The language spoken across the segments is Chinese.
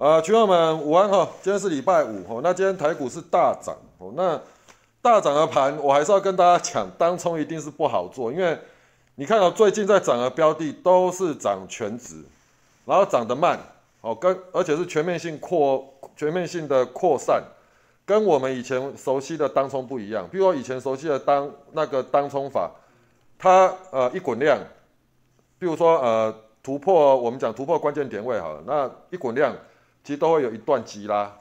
啊，群友们午安哈，今天是礼拜五哦，那今天台股是大涨哦，那大涨的盘，我还是要跟大家讲，当冲一定是不好做，因为你看到最近在涨的标的都是涨全值，然后涨得慢哦，跟而且是全面性扩全面性的扩散，跟我们以前熟悉的当冲不一样，比如说以前熟悉的当那个当冲法，它呃一滚量。比如说，呃，突破我们讲突破关键点位好了，那一滚量其实都会有一段急拉。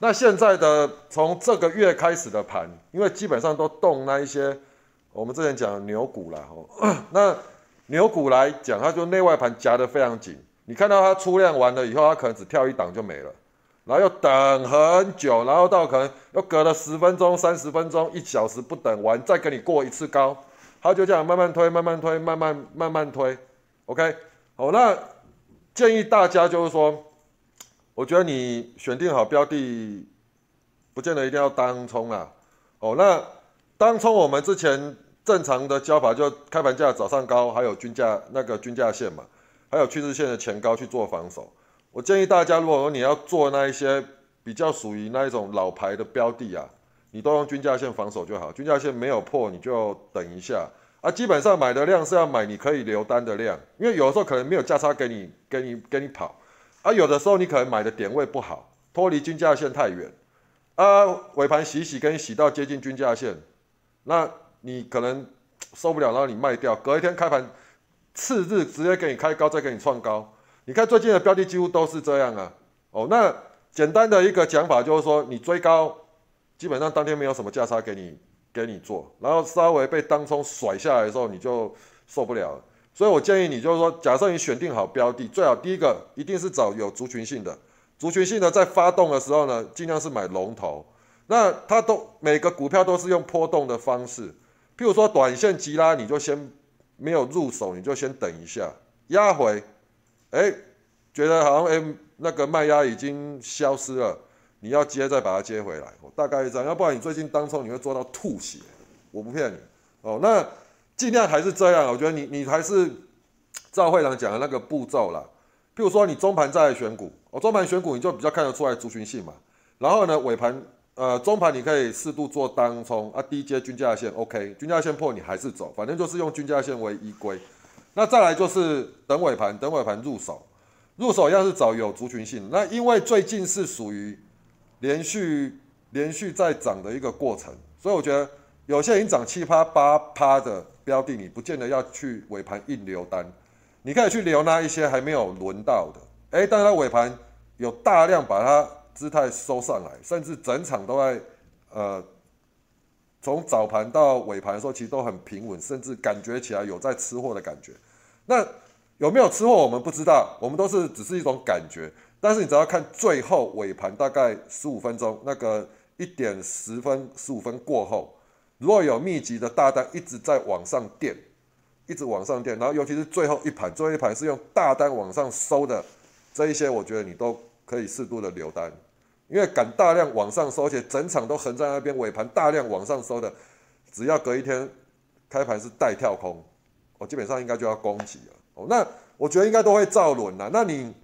那现在的从这个月开始的盘，因为基本上都动那一些我们之前讲牛股了哦。那牛股来讲，它就内外盘夹得非常紧。你看到它出量完了以后，它可能只跳一档就没了，然后又等很久，然后到可能又隔了十分钟、三十分钟、一小时不等完，再给你过一次高。他就这样慢慢推，慢慢推，慢慢慢慢推，OK，好，那建议大家就是说，我觉得你选定好标的，不见得一定要当冲啦，哦，那当冲我们之前正常的教法就开盘价早上高，还有均价那个均价线嘛，还有趋势线的前高去做防守。我建议大家，如果说你要做那一些比较属于那一种老牌的标的啊。你都用均价线防守就好，均价线没有破，你就等一下啊。基本上买的量是要买你可以留单的量，因为有的时候可能没有价差给你，给你，给你跑啊。有的时候你可能买的点位不好，脱离均价线太远啊，尾盘洗洗，跟洗到接近均价线，那你可能受不了，然后你卖掉，隔一天开盘次日直接给你开高，再给你创高。你看最近的标的几乎都是这样啊。哦，那简单的一个讲法就是说，你追高。基本上当天没有什么价差给你给你做，然后稍微被当冲甩下来的时候，你就受不了。所以我建议你就是说，假设你选定好标的，最好第一个一定是找有族群性的，族群性的在发动的时候呢，尽量是买龙头。那它都每个股票都是用波动的方式，譬如说短线急拉，你就先没有入手，你就先等一下压回，哎，觉得好像哎那个卖压已经消失了。你要接再把它接回来，大概这样，要不然你最近当冲你会做到吐血，我不骗你哦。那尽量还是这样，我觉得你你还是照会长讲的那个步骤啦。譬如说你中盘再来选股，哦，中盘选股你就比较看得出来族群性嘛。然后呢尾盘呃中盘你可以适度做当冲啊，低阶均价线 OK，均价线破你还是走，反正就是用均价线为依归。那再来就是等尾盘，等尾盘入手，入手要是找有族群性，那因为最近是属于。连续连续在涨的一个过程，所以我觉得有些已经涨七趴八趴的标的，你不见得要去尾盘硬留单，你可以去留那一些还没有轮到的，哎，但是它尾盘有大量把它姿态收上来，甚至整场都在呃从早盘到尾盘的时候，其实都很平稳，甚至感觉起来有在吃货的感觉。那有没有吃货我们不知道，我们都是只是一种感觉。但是你只要看最后尾盘大概十五分钟，那个一点十分十五分过后，如果有密集的大单一直在往上垫，一直往上垫，然后尤其是最后一盘，最后一盘是用大单往上收的，这一些我觉得你都可以适度的留单，因为敢大量往上收，而且整场都横在那边，尾盘大量往上收的，只要隔一天开盘是带跳空，我基本上应该就要攻击了。哦，那我觉得应该都会造轮了，那你。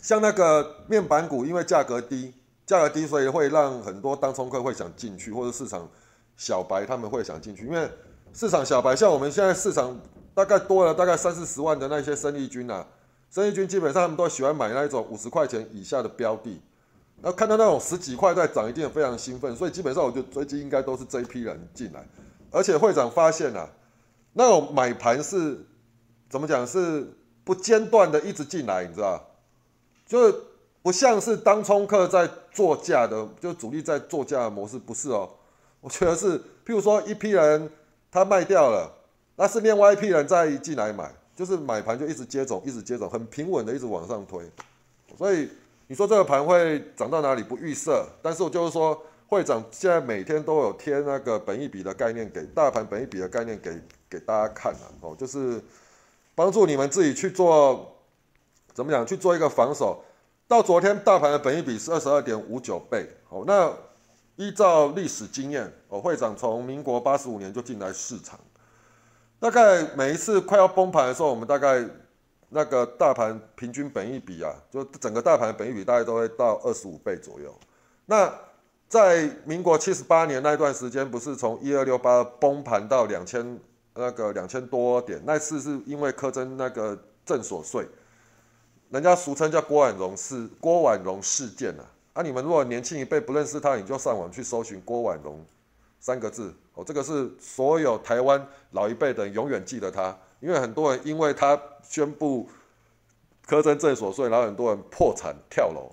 像那个面板股，因为价格低，价格低，所以会让很多当冲客会想进去，或者市场小白他们会想进去。因为市场小白，像我们现在市场大概多了大概三四十万的那些生意军啊，生意军基本上他们都喜欢买那一种五十块钱以下的标的，然后看到那种十几块在涨，一定非常兴奋。所以基本上我就追击应该都是这一批人进来。而且会长发现啊，那种买盘是怎么讲是不间断的一直进来，你知道？就是不像是当冲客在做价的，就主力在做价的模式，不是哦。我觉得是，譬如说一批人他卖掉了，那是另外一批人再进来买，就是买盘就一直接种，一直接种，很平稳的一直往上推。所以你说这个盘会涨到哪里不预设，但是我就是说会长现在每天都有贴那个本益比的概念给大盘本益比的概念给给大家看啊，哦，就是帮助你们自己去做。怎么讲？去做一个防守，到昨天大盘的本益比是二十二点五九倍。好，那依照历史经验，哦，会长从民国八十五年就进来市场，大概每一次快要崩盘的时候，我们大概那个大盘平均本益比啊，就整个大盘本益比大概都会到二十五倍左右。那在民国七十八年那一段时间，不是从一二六八崩盘到两千那个两千多点，那次是因为苛征那个正所税，人家俗称叫郭婉容事郭婉容事件啊。啊，你们如果年轻一辈不认识他，你就上网去搜寻郭婉容三个字哦，这个是所有台湾老一辈的永远记得他，因为很多人因为他宣布苛征正所税，然后很多人破产跳楼。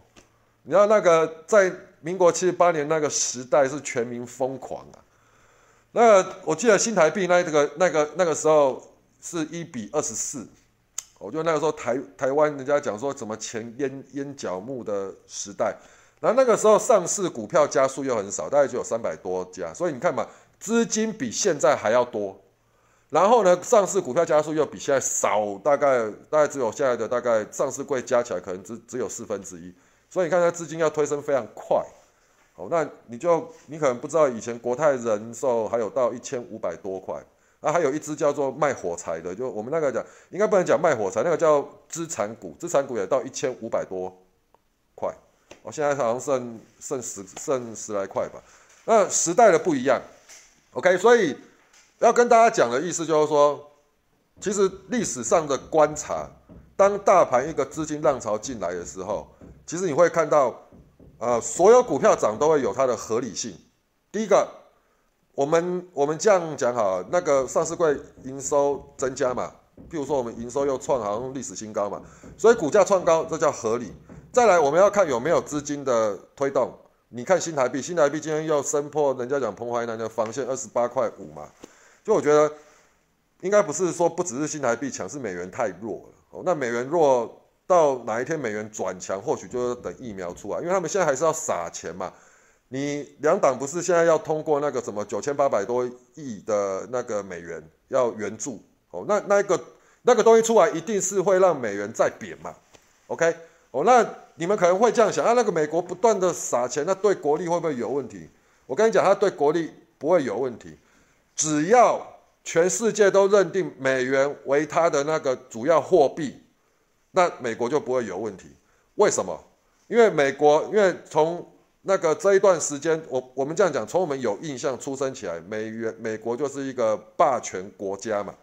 你知道那个在民国七十八年那个时代是全民疯狂啊。那我记得新台币那个那个那个时候是一比二十四，我觉得那个时候台台湾人家讲说什么钱淹淹脚木的时代。然后那个时候上市股票家数又很少，大概只有三百多家，所以你看嘛，资金比现在还要多。然后呢，上市股票家数又比现在少，大概大概只有现在的大概上市柜加起来可能只只有四分之一。所以你看它资金要推升非常快。好，那你就你可能不知道以前国泰人寿还有到一千五百多块，啊，还有一只叫做卖火柴的，就我们那个讲应该不能讲卖火柴，那个叫资产股，资产股也到一千五百多块。我现在好像剩剩十剩十来块吧，那时代的不一样，OK，所以要跟大家讲的意思就是说，其实历史上的观察，当大盘一个资金浪潮进来的时候，其实你会看到，呃，所有股票涨都会有它的合理性。第一个，我们我们这样讲好，那个上市柜营收增加嘛，譬如说我们营收又创好像历史新高嘛，所以股价创高，这叫合理。再来，我们要看有没有资金的推动。你看新台币，新台币今天又升破人家讲彭淮南的防线二十八块五嘛？就我觉得，应该不是说不只是新台币强，是美元太弱了。哦，那美元弱到哪一天美元转强，或许就是等疫苗出来，因为他们现在还是要撒钱嘛。你两党不是现在要通过那个什么九千八百多亿的那个美元要援助？哦，那那个那个东西出来，一定是会让美元再贬嘛？OK。哦，那你们可能会这样想啊，那个美国不断的撒钱，那对国力会不会有问题？我跟你讲，它对国力不会有问题，只要全世界都认定美元为它的那个主要货币，那美国就不会有问题。为什么？因为美国，因为从那个这一段时间，我我们这样讲，从我们有印象出生起来，美元美国就是一个霸权国家嘛，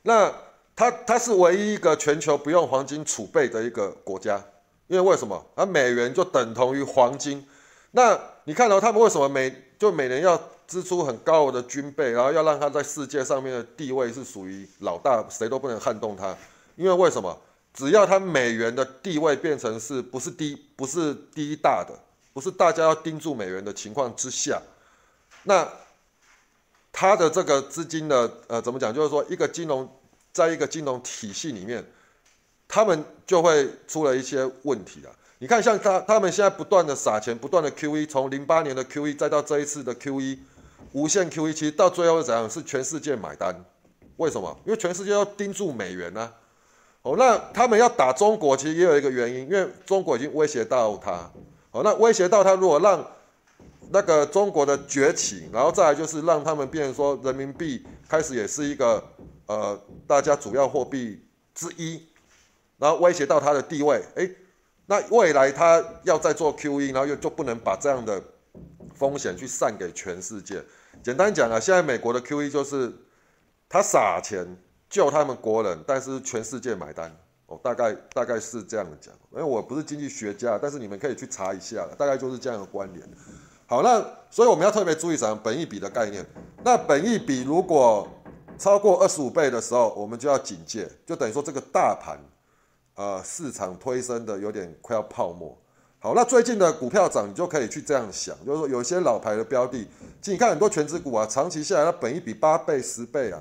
那。它它是唯一一个全球不用黄金储备的一个国家，因为为什么？而美元就等同于黄金。那你看到他们为什么每就每年要支出很高额的军备，然后要让它在世界上面的地位是属于老大，谁都不能撼动它？因为为什么？只要它美元的地位变成是不是第不是第一大的，不是大家要盯住美元的情况之下，那它的这个资金的呃怎么讲？就是说一个金融。在一个金融体系里面，他们就会出了一些问题了。你看，像他他们现在不断的撒钱，不断的 QE，从零八年的 QE 再到这一次的 QE，无限 QE，其实到最后是怎样？是全世界买单。为什么？因为全世界要盯住美元呢。哦，那他们要打中国，其实也有一个原因，因为中国已经威胁到他。哦，那威胁到他，如果让那个中国的崛起，然后再来就是让他们变成说人民币开始也是一个。呃，大家主要货币之一，然后威胁到它的地位，诶，那未来它要再做 QE，然后又就不能把这样的风险去散给全世界。简单讲啊，现在美国的 QE 就是他撒钱救他们国人，但是全世界买单哦，大概大概是这样讲。因为我不是经济学家，但是你们可以去查一下，大概就是这样的关联。好，那所以我们要特别注意什么？本益比的概念。那本益比如果超过二十五倍的时候，我们就要警戒，就等于说这个大盘，呃，市场推升的有点快要泡沫。好，那最近的股票涨，你就可以去这样想，就是说有些老牌的标的，其实你看很多全职股啊，长期下来它本一比八倍、十倍啊，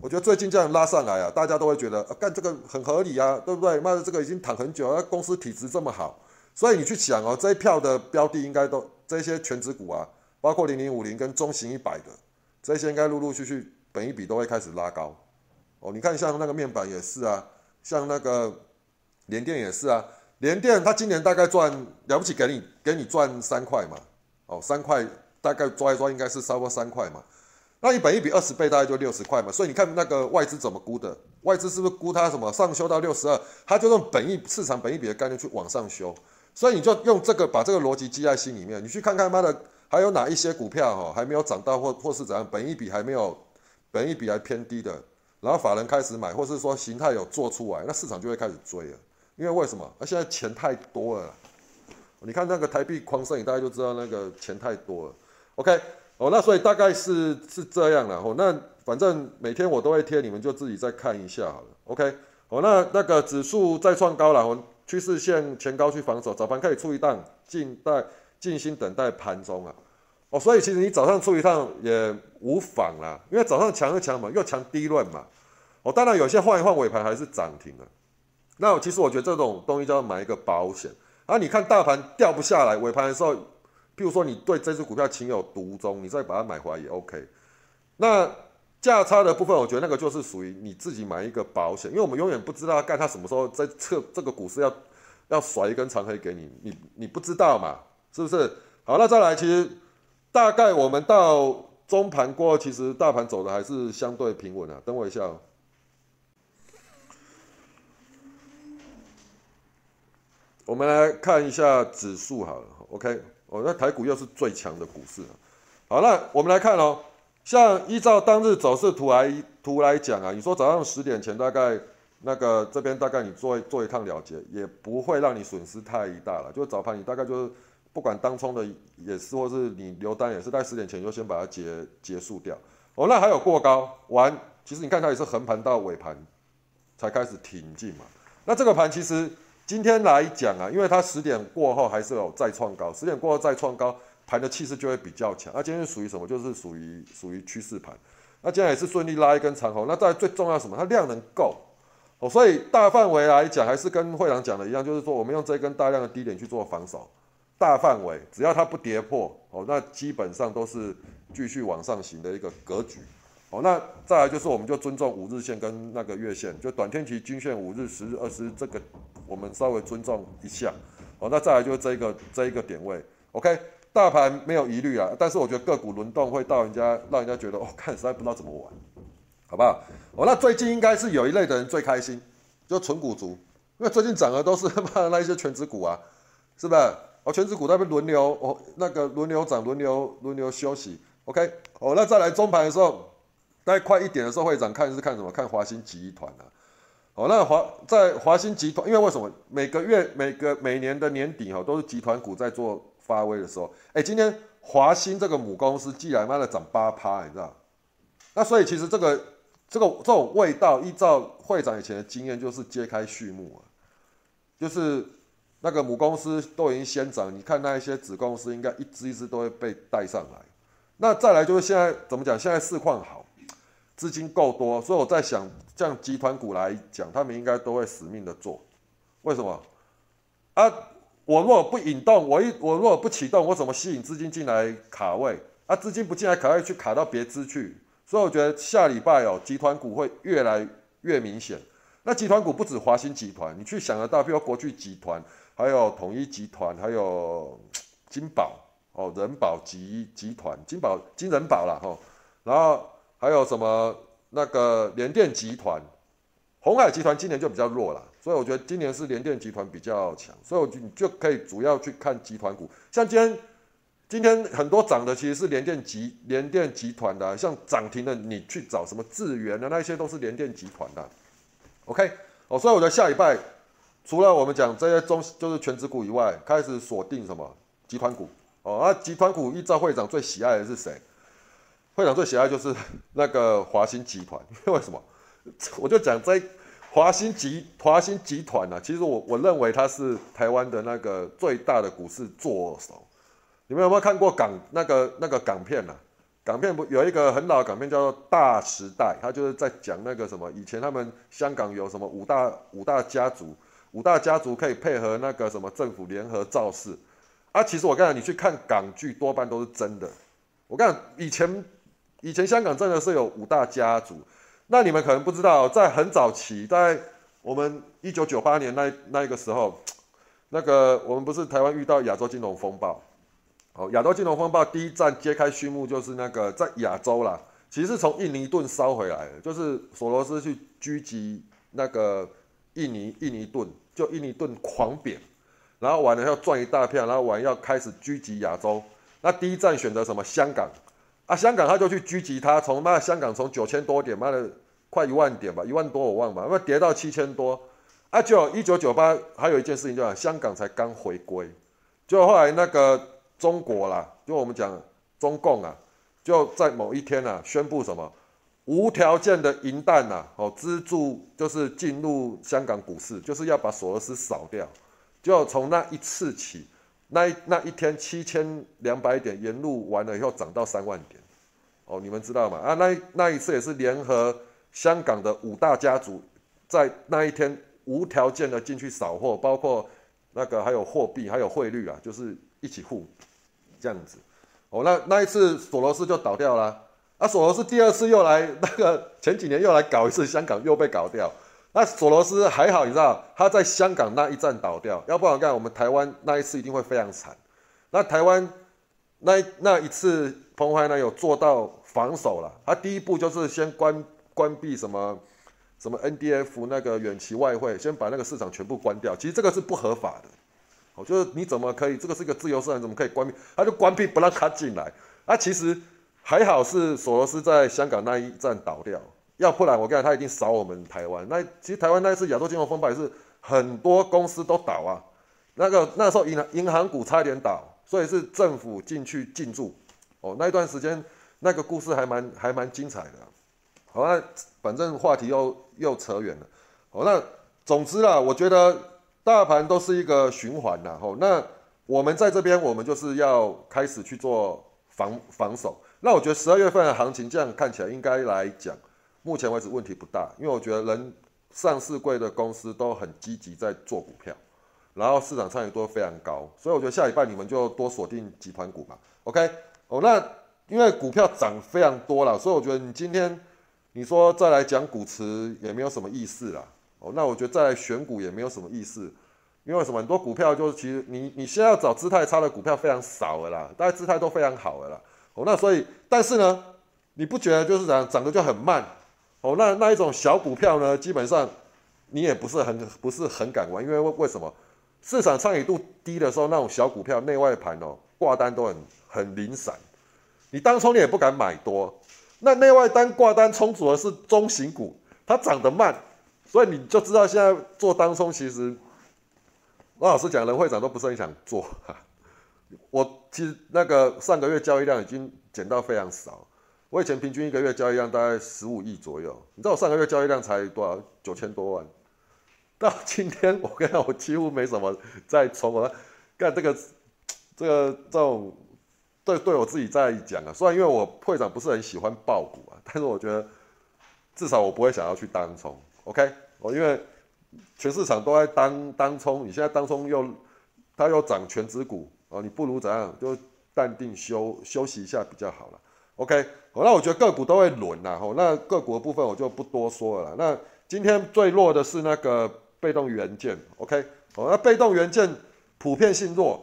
我觉得最近这样拉上来啊，大家都会觉得啊，干这个很合理啊，对不对？妈的，这个已经躺很久了，公司体质这么好，所以你去想哦，这一票的标的应该都这些全职股啊，包括零零五零跟中型一百的，这些应该陆陆续续。本一笔都会开始拉高，哦，你看像那个面板也是啊，像那个联电也是啊，联电它今年大概赚了不起，给你给你赚三块嘛，哦，三块大概抓一抓应该是超过三块嘛，那你本一比二十倍大概就六十块嘛，所以你看那个外资怎么估的？外资是不是估它什么上修到六十二？它就用本一市场本一比的概念去往上修，所以你就用这个把这个逻辑记在心里面，你去看看妈的还有哪一些股票哈还没有涨到或或是怎样，本一比还没有本一比还偏低的，然后法人开始买，或是说形态有做出来，那市场就会开始追了，因为为什么？那现在钱太多了，你看那个台币狂升，你大概就知道那个钱太多了。OK。哦，那所以大概是是这样了哦。那反正每天我都会贴，你们就自己再看一下好了。OK，哦，那那个指数再创高了，趋势线前高去防守，早盘可以出一档，静待静心等待盘中啊。哦，所以其实你早上出一趟也无妨啦，因为早上强就强嘛，又强低乱嘛。哦，当然有些换一换尾盘还是涨停了。那其实我觉得这种东西就要买一个保险。啊，你看大盘掉不下来，尾盘的时候。譬如说，你对这只股票情有独钟，你再把它买回来也 OK。那价差的部分，我觉得那个就是属于你自己买一个保险，因为我们永远不知道干它什么时候在测这个股市要要甩一根长黑给你，你你不知道嘛，是不是？好，那再来，其实大概我们到中盘过后，其实大盘走的还是相对平稳啊。等我一下哦，我们来看一下指数好了，OK。哦，那台股又是最强的股市好，那我们来看哦，像依照当日走势图来图来讲啊，你说早上十点前大概那个这边大概你做做一趟了结，也不会让你损失太大了。就早盘你大概就是不管当冲的也是，或是你留单也是在十点前就先把它结结束掉。哦，那还有过高完，其实你看它也是横盘到尾盘才开始挺进嘛。那这个盘其实。今天来讲啊，因为它十点过后还是有再创高，十点过后再创高，盘的气势就会比较强。那今天属于什么？就是属于属于趋势盘。那今天也是顺利拉一根长红。那在最重要什么？它量能够哦，所以大范围来讲，还是跟会长讲的一样，就是说我们用这根大量的低点去做防守。大范围只要它不跌破哦，那基本上都是继续往上行的一个格局。哦，那再来就是我们就尊重五日线跟那个月线，就短天期均线五日、十日、二十日这个。我们稍微尊重一下，好，那再来就是这个这一个点位，OK，大盘没有疑虑啊，但是我觉得个股轮动会到人家让人家觉得哦，看实在不知道怎么玩，好不好？哦，那最近应该是有一类的人最开心，就纯股族，因为最近涨的都是他妈的那一些全职股啊，是不是？哦，全职股那边轮流哦，那个轮流涨，轮流轮流休息，OK，哦，那再来中盘的时候，大概快一点的时候会涨，看是看什么？看华兴集团啊。哦，那华在华兴集团，因为为什么每个月、每个每年的年底哈，都是集团股在做发威的时候。哎，今天华兴这个母公司既然妈的涨八趴，你知道？那所以其实这个、这个、这种味道，依照会长以前的经验，就是揭开序幕啊，就是那个母公司都已经先涨，你看那一些子公司应该一只一只都会被带上来。那再来就是现在怎么讲？现在市况好。资金够多，所以我在想，像集团股来讲，他们应该都会死命的做。为什么？啊，我如果不引动，我一我如果不启动，我怎么吸引资金进来卡位？啊，资金不进来卡位，去卡到别支去。所以我觉得下礼拜哦，集团股会越来越明显。那集团股不止华兴集团，你去想得到，比如国巨集团，还有统一集团，还有 金宝哦，人保集集团，金宝金人保了哈，然后。还有什么那个联电集团、红海集团今年就比较弱了，所以我觉得今年是联电集团比较强，所以我就你就可以主要去看集团股。像今天今天很多涨的其实是联电集联电集团的，像涨停的你去找什么智源的那些都是联电集团的。OK，哦，所以我觉得下礼拜除了我们讲这些中就是全职股以外，开始锁定什么集团股哦，那集团股依照会长最喜爱的是谁？会长最喜爱就是 那个华兴集团，因为什么？我就讲在华兴集华兴集团呢，其实我我认为它是台湾的那个最大的股市作手。你们有没有看过港那个那个港片呢？港片不有一个很老的港片叫做《大时代》，它就是在讲那个什么以前他们香港有什么五大五大家族，五大家族可以配合那个什么政府联合造势。啊，其实我刚才你去看港剧，多半都是真的。我讲以前。以前香港真的是有五大家族，那你们可能不知道，在很早期，在我们一九九八年那那个时候，那个我们不是台湾遇到亚洲金融风暴，哦，亚洲金融风暴第一站揭开序幕就是那个在亚洲啦，其实是从印尼盾烧回来的，就是索罗斯去狙击那个印尼印尼盾，就印尼盾狂贬，然后完了要赚一大票，然后完要开始狙击亚洲。那第一站选择什么？香港啊，香港他就去狙击他，从妈香港从九千多点，妈的快一万点吧，一万多我忘吧，那跌到七千多。啊，就一九九八还有一件事情，就香港才刚回归，就后来那个中国啦，就我们讲中共啊。就在某一天啊，宣布什么无条件的银弹呐，哦，资助就是进入香港股市，就是要把索罗斯扫掉。就从那一次起，那那一天七千两百点沿路完了以后涨到三万点，哦，你们知道吗？啊，那那一次也是联合香港的五大家族，在那一天无条件的进去扫货，包括那个还有货币还有汇率啊，就是一起护这样子。哦，那那一次索罗斯就倒掉了，啊，索罗斯第二次又来，那个前几年又来搞一次，香港又被搞掉。那索罗斯还好，你知道他在香港那一战倒掉，要不然干我们台湾那一次一定会非常惨。那台湾那那一次彭淮南有做到防守了，他第一步就是先关关闭什么什么 NDF 那个远期外汇，先把那个市场全部关掉。其实这个是不合法的。哦，就是你怎么可以？这个是一个自由市场，怎么可以关闭？他就关闭不让他进来。啊，其实还好是索罗斯在香港那一站倒掉，要不然我跟你讲，他一定扫我们台湾。那其实台湾那一次亚洲金融风暴也是很多公司都倒啊。那个那时候银行银行股差一点倒，所以是政府进去进驻。哦，那一段时间那个故事还蛮还蛮精彩的。好，那反正话题又又扯远了。好，那总之啦，我觉得。大盘都是一个循环呐，吼，那我们在这边，我们就是要开始去做防防守。那我觉得十二月份的行情这样看起来，应该来讲，目前为止问题不大，因为我觉得人上市贵的公司都很积极在做股票，然后市场参与度非常高，所以我觉得下礼拜你们就多锁定集团股嘛，OK？哦，那因为股票涨非常多了，所以我觉得你今天你说再来讲股池也没有什么意思啦。哦，那我觉得再来选股也没有什么意思，因为什么？很多股票就是其实你你现在要找姿态差的股票非常少了啦，大家姿态都非常好了啦。哦，那所以但是呢，你不觉得就是涨涨得就很慢？哦，那那一种小股票呢，基本上你也不是很不是很敢玩，因为为为什么？市场参与度低的时候，那种小股票内外盘哦挂单都很很零散，你当冲你也不敢买多。那内外单挂单充足的是中型股，它涨得慢。所以你就知道现在做当冲，其实，我老师讲，任会长都不是很想做哈。我其实那个上个月交易量已经减到非常少，我以前平均一个月交易量大概十五亿左右，你知道我上个月交易量才多少？九千多万。到今天我跟你讲，我几乎没什么在冲我干这个，这个这种，对对我自己在讲啊。虽然因为我会长不是很喜欢爆股啊，但是我觉得至少我不会想要去当冲。OK，我，因为全市场都在当当冲，你现在当冲又它又涨全指股哦，你不如怎样就淡定休休息一下比较好了。OK，那我觉得个股都会轮呐，吼，那个股的部分我就不多说了。那今天最弱的是那个被动元件，OK，哦，那被动元件普遍性弱，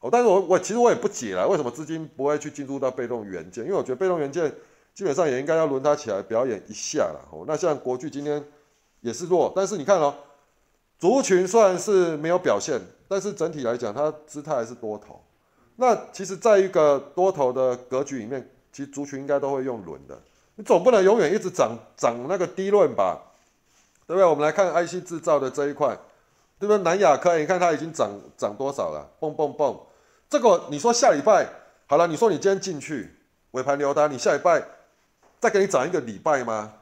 哦，但是我我其实我也不解了，为什么资金不会去进入到被动元件？因为我觉得被动元件基本上也应该要轮它起来表演一下了。哦，那像国巨今天。也是弱，但是你看哦，族群虽然是没有表现，但是整体来讲，它姿态还是多头。那其实，在一个多头的格局里面，其实族群应该都会用轮的。你总不能永远一直涨涨那个低论吧？对不对？我们来看 IC 制造的这一块，对不对？南亚科，你看它已经涨涨多少了？蹦蹦蹦！这个你说下礼拜好了，你说你今天进去尾盘留单，你下礼拜再给你涨一个礼拜吗？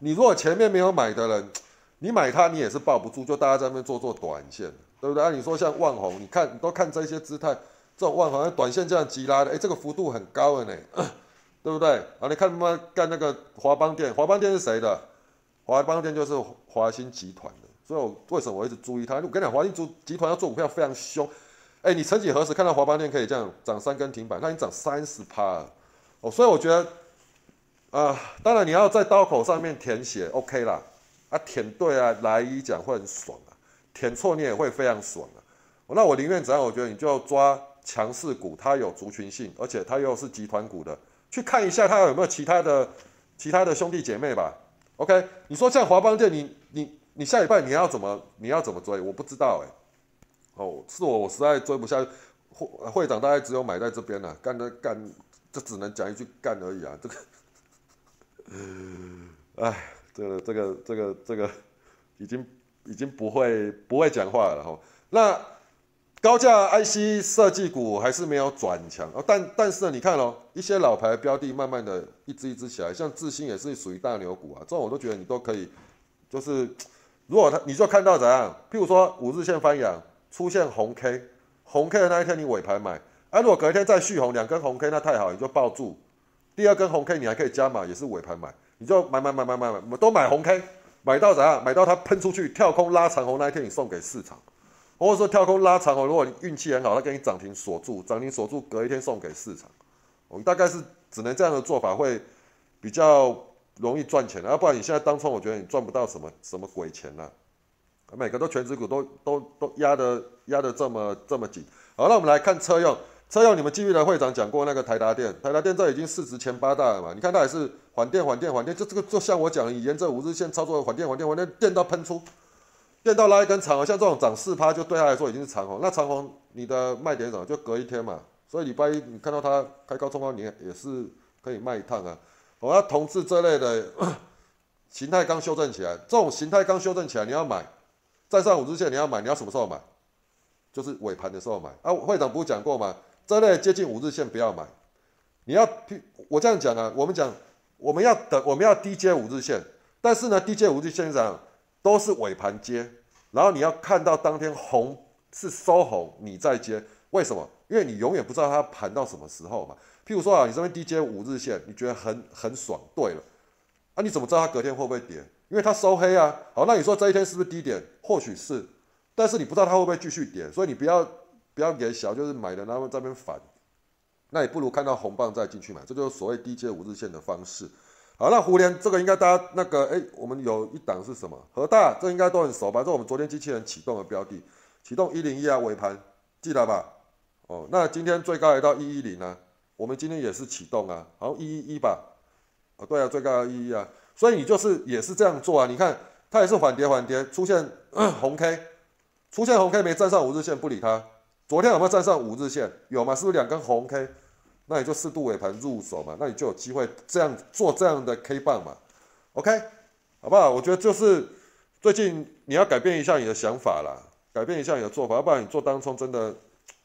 你如果前面没有买的人，你买它你也是抱不住，就大家在那边做做短线，对不对？啊，你说像万红，你看你都看这些姿态，这种万红短线这样急拉的，哎，这个幅度很高的呢，对不对？啊，你看他们干那个华邦店，华邦店是谁的？华邦店就是华兴集团的，所以我为什么我一直注意它？我跟你讲，华兴集集团要做股票非常凶，哎，你曾几何时看到华邦店可以这样涨三根停板？它已经涨三十趴，哦，所以我觉得。啊，当然你要在刀口上面填写，OK 啦，啊，舔对啊，来一讲会很爽啊，舔错你也会非常爽啊。那我宁愿怎样？我觉得你就要抓强势股，它有族群性，而且它又是集团股的，去看一下它有没有其他的其他的兄弟姐妹吧。OK，你说像华邦店，你你你下礼拜你要怎么你要怎么追？我不知道哎。哦，是我我实在追不下，会会长大概只有买在这边了，干的干，这只能讲一句干而已啊。这个，哎，这个这个这个这个已经已经不会不会讲话了哈。那。高价 IC 设计股还是没有转强哦，但但是呢，你看哦，一些老牌标的慢慢的一只一只起来，像智新也是属于大牛股啊，这种我都觉得你都可以，就是如果它你就看到怎样，譬如说五日线翻阳出现红 K，红 K 的那一天你尾盘买，啊如果隔一天再续红两根红 K 那太好，你就抱住，第二根红 K 你还可以加码，也是尾盘买，你就买买买买买买，都买红 K，买到怎样，买到它喷出去跳空拉长红那一天你送给市场。或者说跳空拉长哦，如果你运气很好，它给你涨停锁住，涨停锁住，隔一天送给市场，我们大概是只能这样的做法会比较容易赚钱，要不然你现在当冲，我觉得你赚不到什么什么鬼钱呐。每个都全职股都都都压的压的这么这么紧。好，那我们来看车用，车用你们记不记得会长讲过那个台达电，台达电这已经市值前八大了嘛？你看它也是缓电缓电缓电，就这个就像我讲，你沿着五日线操作缓电缓电缓电，电到喷出。电到拉一根长红，像这种涨四趴，就对他来说已经是长红。那长红你的卖点什么？就隔一天嘛。所以礼拜一你看到它开高冲高，你也是可以卖一趟啊。我要同志这类的形态刚修正起来，这种形态刚修正起来，你要买，再上五日线你要买，你要什么时候买？就是尾盘的时候买。啊，会长不是讲过吗？这类接近五日线不要买，你要我这样讲啊，我们讲我们要等，我们要低接五日线，但是呢，低接五日线上。都是尾盘接，然后你要看到当天红是收红，你再接，为什么？因为你永远不知道它盘到什么时候嘛。譬如说啊，你这边低接五日线，你觉得很很爽，对了，啊，你怎么知道它隔天会不会跌？因为它收黑啊。好，那你说这一天是不是低点？或许是，但是你不知道它会不会继续跌，所以你不要不要给小，就是买的然后这边反，那也不如看到红棒再进去买，这就是所谓低阶五日线的方式。好，那胡联这个应该大家那个哎，我们有一档是什么？和大这应该都很熟吧？这我们昨天机器人启动的标的，启动一零一啊，尾盘记得吧？哦，那今天最高来到一一零啊，我们今天也是启动啊，好像一一一吧？啊，对啊，最高要一一啊，所以你就是也是这样做啊？你看它也是缓跌缓跌，出现红 K，出现红 K 没站上五日线不理它，昨天有没有站上五日线？有吗？是不是两根红 K？那你就适度尾盘入手嘛，那你就有机会这样做这样的 K 棒嘛，OK，好不好？我觉得就是最近你要改变一下你的想法啦，改变一下你的做法，要不然你做单冲真的，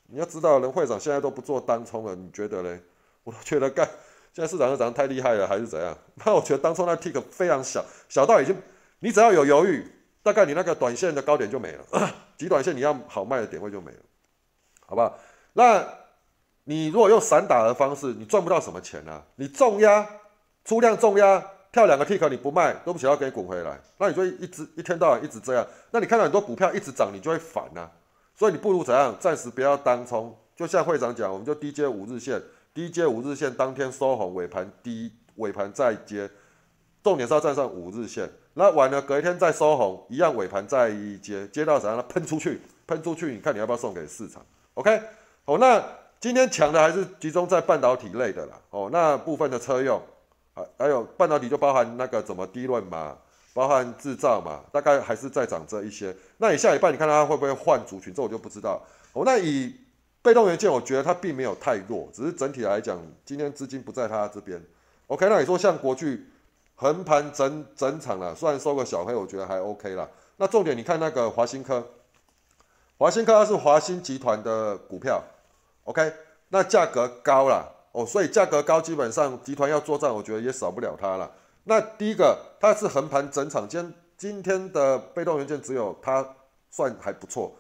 你要知道人会长现在都不做单冲了，你觉得嘞？我觉得干现在市场上涨太厉害了，还是怎样？那我觉得当冲那 tick 非常小，小到已经你只要有犹豫，大概你那个短线的高点就没了，极短线你要好卖的点位就没了，好不好？那。你如果用散打的方式，你赚不到什么钱啊！你重压、出量重压，跳两个 tick 你不卖，都不想要给你滚回来，那你就一直一天到晚一直这样，那你看到很多股票一直涨，你就会烦呐。所以你不如怎样？暂时不要单冲，就像会长讲，我们就低接五日线，低接五日线当天收红，尾盘低尾盘再接，重点是要站上五日线，那完了隔一天再收红，一样尾盘再接，接到怎样？喷出去，喷出去，你看你要不要送给市场？OK，好，那。今天强的还是集中在半导体类的啦，哦，那部分的车用，还还有半导体就包含那个怎么低论嘛，包含制造嘛，大概还是在涨这一些。那你下一半你看它会不会换族群，这我就不知道。哦，那以被动元件，我觉得它并没有太弱，只是整体来讲，今天资金不在它这边。OK，那你说像国巨横盘整整场了，虽然收个小黑，我觉得还 OK 啦。那重点你看那个华新科，华新科它是华新集团的股票。OK，那价格高了哦，所以价格高，基本上集团要作战，我觉得也少不了它了。那第一个，它是横盘整场，今今天的被动元件只有它算还不错。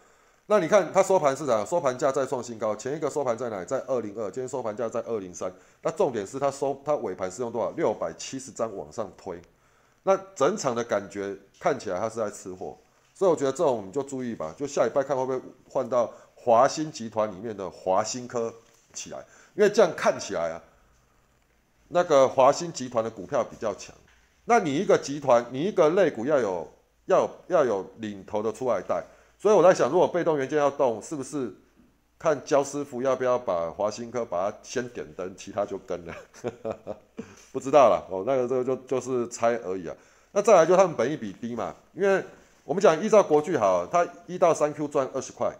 那你看它收盘市场收盘价再创新高，前一个收盘在哪？在二零二，今天收盘价在二零三。那重点是它收它尾盘是用多少？六百七十张往上推。那整场的感觉看起来它是在吃货，所以我觉得这种你就注意吧，就下礼拜看会不会换到。华兴集团里面的华兴科起来，因为这样看起来啊，那个华兴集团的股票比较强。那你一个集团，你一个类股要有要有要有领头的出来带，所以我在想，如果被动元件要动，是不是看焦师傅要不要把华新科把它先点灯，其他就跟了，不知道了哦，那个这个就就是猜而已啊。那再来就他们本益比低嘛，因为我们讲依照国巨好，它一到三 Q 赚二十块，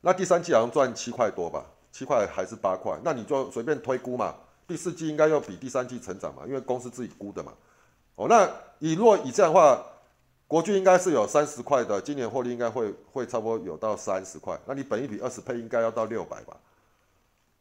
那第三季好像赚七块多吧，七块还是八块，那你就随便推估嘛，第四季应该要比第三季成长嘛，因为公司自己估的嘛。哦，那以若以这样的话。国巨应该是有三十块的，今年获利应该会会差不多有到三十块，那你本一比二十倍应该要到六百吧，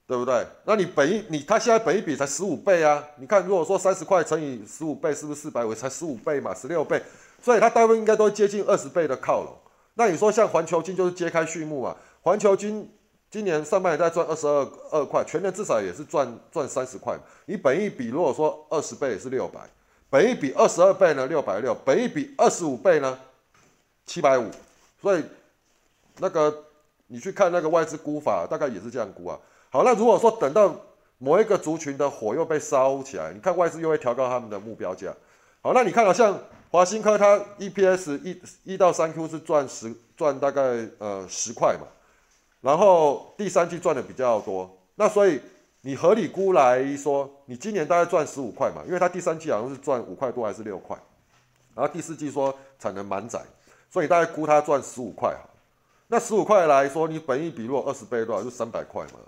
对不对？那你本一你它现在本一比才十五倍啊，你看如果说三十块乘以十五倍是不是四百五？才十五倍嘛，十六倍，所以它大部分应该都接近二十倍的靠拢。那你说像环球金就是揭开序幕嘛？环球金今年上半年在赚二十二二块，全年至少也是赚赚三十块，你本一比如果说二十倍也是六百。本一比二十二倍呢，六百六；本一比二十五倍呢，七百五。所以那个你去看那个外资估法，大概也是这样估啊。好，那如果说等到某一个族群的火又被烧起来，你看外资又会调高他们的目标价。好，那你看到像华新科，它 EPS 一一到三 Q 是赚十赚大概呃十块嘛，然后第三季赚的比较多，那所以。你合理估来说，你今年大概赚十五块嘛，因为它第三季好像是赚五块多还是六块，然后第四季说产能满载，所以大概估它赚十五块哈。那十五块来说，你本益比如果二十倍多少，就三百块嘛，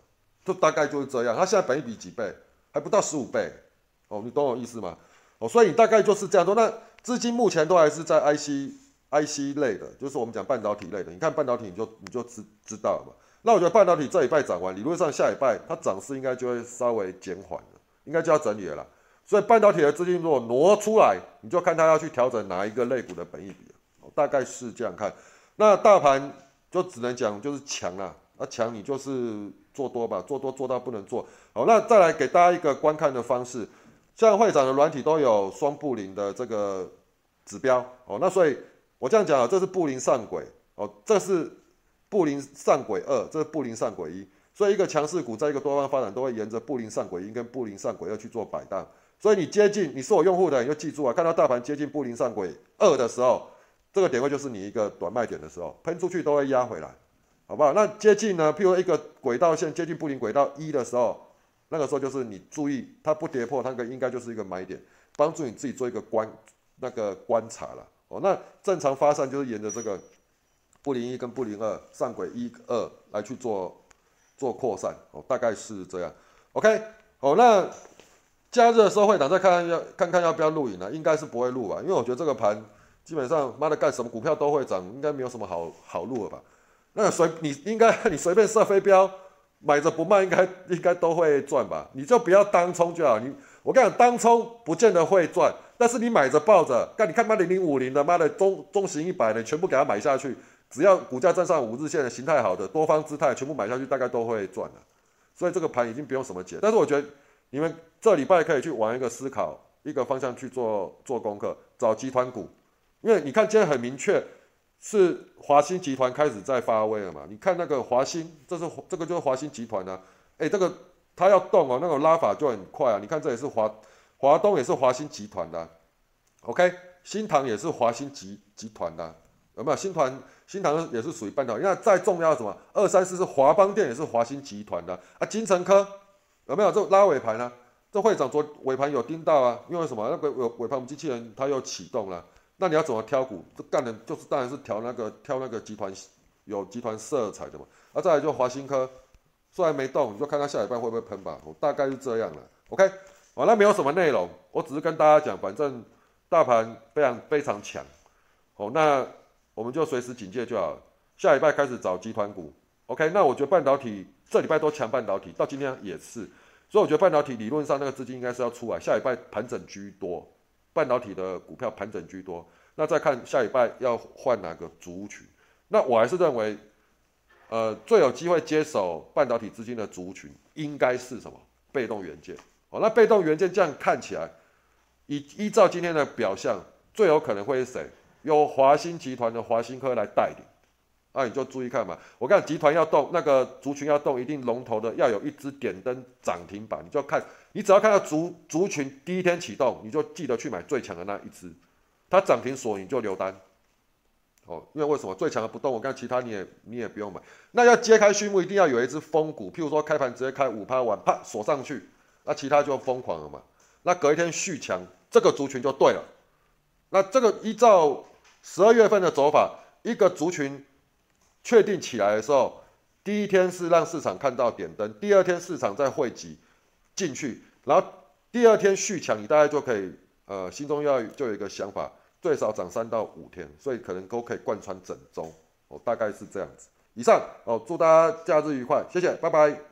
就大概就是这样。它现在本益比几倍？还不到十五倍哦，你懂我意思吗？哦，所以你大概就是这样说。那资金目前都还是在 IC IC 类的，就是我们讲半导体类的。你看半导体，你就你就知知道了嘛。那我觉得半导体这一拜涨完，理论上下一拜它涨势应该就会稍微减缓了，应该就要整理了啦。所以半导体的资金如果挪出来，你就看它要去调整哪一个类股的本益比大概是这样看。那大盘就只能讲就是强啦，那强你就是做多吧，做多做到不能做。好，那再来给大家一个观看的方式，像会长的软体都有双布林的这个指标哦。那所以我这样讲啊，这是布林上轨哦，这是。布林上轨二，这是布林上轨一，所以一个强势股在一个多方发展都会沿着布林上轨一跟布林上轨二去做摆荡。所以你接近你是我用户的，你就记住啊，看到大盘接近布林上轨二的时候，这个点位就是你一个短卖点的时候，喷出去都会压回来，好不好？那接近呢，譬如一个轨道线接近布林轨道一的时候，那个时候就是你注意它不跌破，那个应该就是一个买点，帮助你自己做一个观那个观察了。哦，那正常发散就是沿着这个。布林一跟布林二上轨一二来去做做扩散哦，大概是这样。OK，哦，那假日的时候会长再看看要看看要不要录影呢？应该是不会录吧，因为我觉得这个盘基本上妈的干什么股票都会涨，应该没有什么好好录了吧？那随你应该你随便设飞镖买着不卖，应该应该都会赚吧？你就不要当冲就好。你我跟你讲，当冲不见得会赚，但是你买着抱着，干你看妈零零五零的妈的中中型一百的，全部给它买下去。只要股价站上五日线的形态好的多方姿态，全部买下去，大概都会赚的。所以这个盘已经不用什么解。但是我觉得你们这礼拜可以去玩一个思考一个方向去做做功课，找集团股，因为你看今天很明确是华兴集团开始在发威了嘛。你看那个华兴，这是这个就是华兴集团啊。哎，这个它要动哦，那个拉法就很快啊。你看这也是华华东也是华兴集团的，OK，新唐也是华兴集集团的，有没有新团？新唐也是属于半导体，那再重要什么？二三四是华邦电，也是华兴集团的啊。金城科有没有？这拉尾盘呢？这会长昨尾盘有盯到啊？因为什么？那个尾尾盘我们机器人它又启动了。那你要怎么挑股？这干的就是当然是挑那个挑那个集团有集团色彩的嘛。啊，再来就华兴科，虽然没动，你就看它下礼拜会不会喷吧。我大概是这样了。OK，好，那没有什么内容，我只是跟大家讲，反正大盘非常非常强。好，那。我们就随时警戒就好。下礼拜开始找集团股，OK？那我觉得半导体这礼拜都强，半导体到今天也是，所以我觉得半导体理论上那个资金应该是要出来。下礼拜盘整居多，半导体的股票盘整居多。那再看下礼拜要换哪个族群？那我还是认为，呃，最有机会接手半导体资金的族群应该是什么？被动元件。哦，那被动元件这样看起来，依依照今天的表象，最有可能会是谁？由华兴集团的华兴科来带领，那你就注意看嘛。我看集团要动，那个族群要动，一定龙头的要有一只点灯涨停板。你就看，你只要看到族族群第一天启动，你就记得去买最强的那一只，它涨停锁你就留单。哦，因为为什么最强的不动，我看其他你也你也不用买。那要揭开序幕，一定要有一只疯股，譬如说开盘直接开五趴完，啪锁上去，那其他就疯狂了嘛。那隔一天续强，这个族群就对了。那这个依照十二月份的走法，一个族群确定起来的时候，第一天是让市场看到点灯，第二天市场再汇集进去，然后第二天续强，你大概就可以呃心中要就有一个想法，最少涨三到五天，所以可能都可以贯穿整周，哦，大概是这样子。以上哦，祝大家假日愉快，谢谢，拜拜。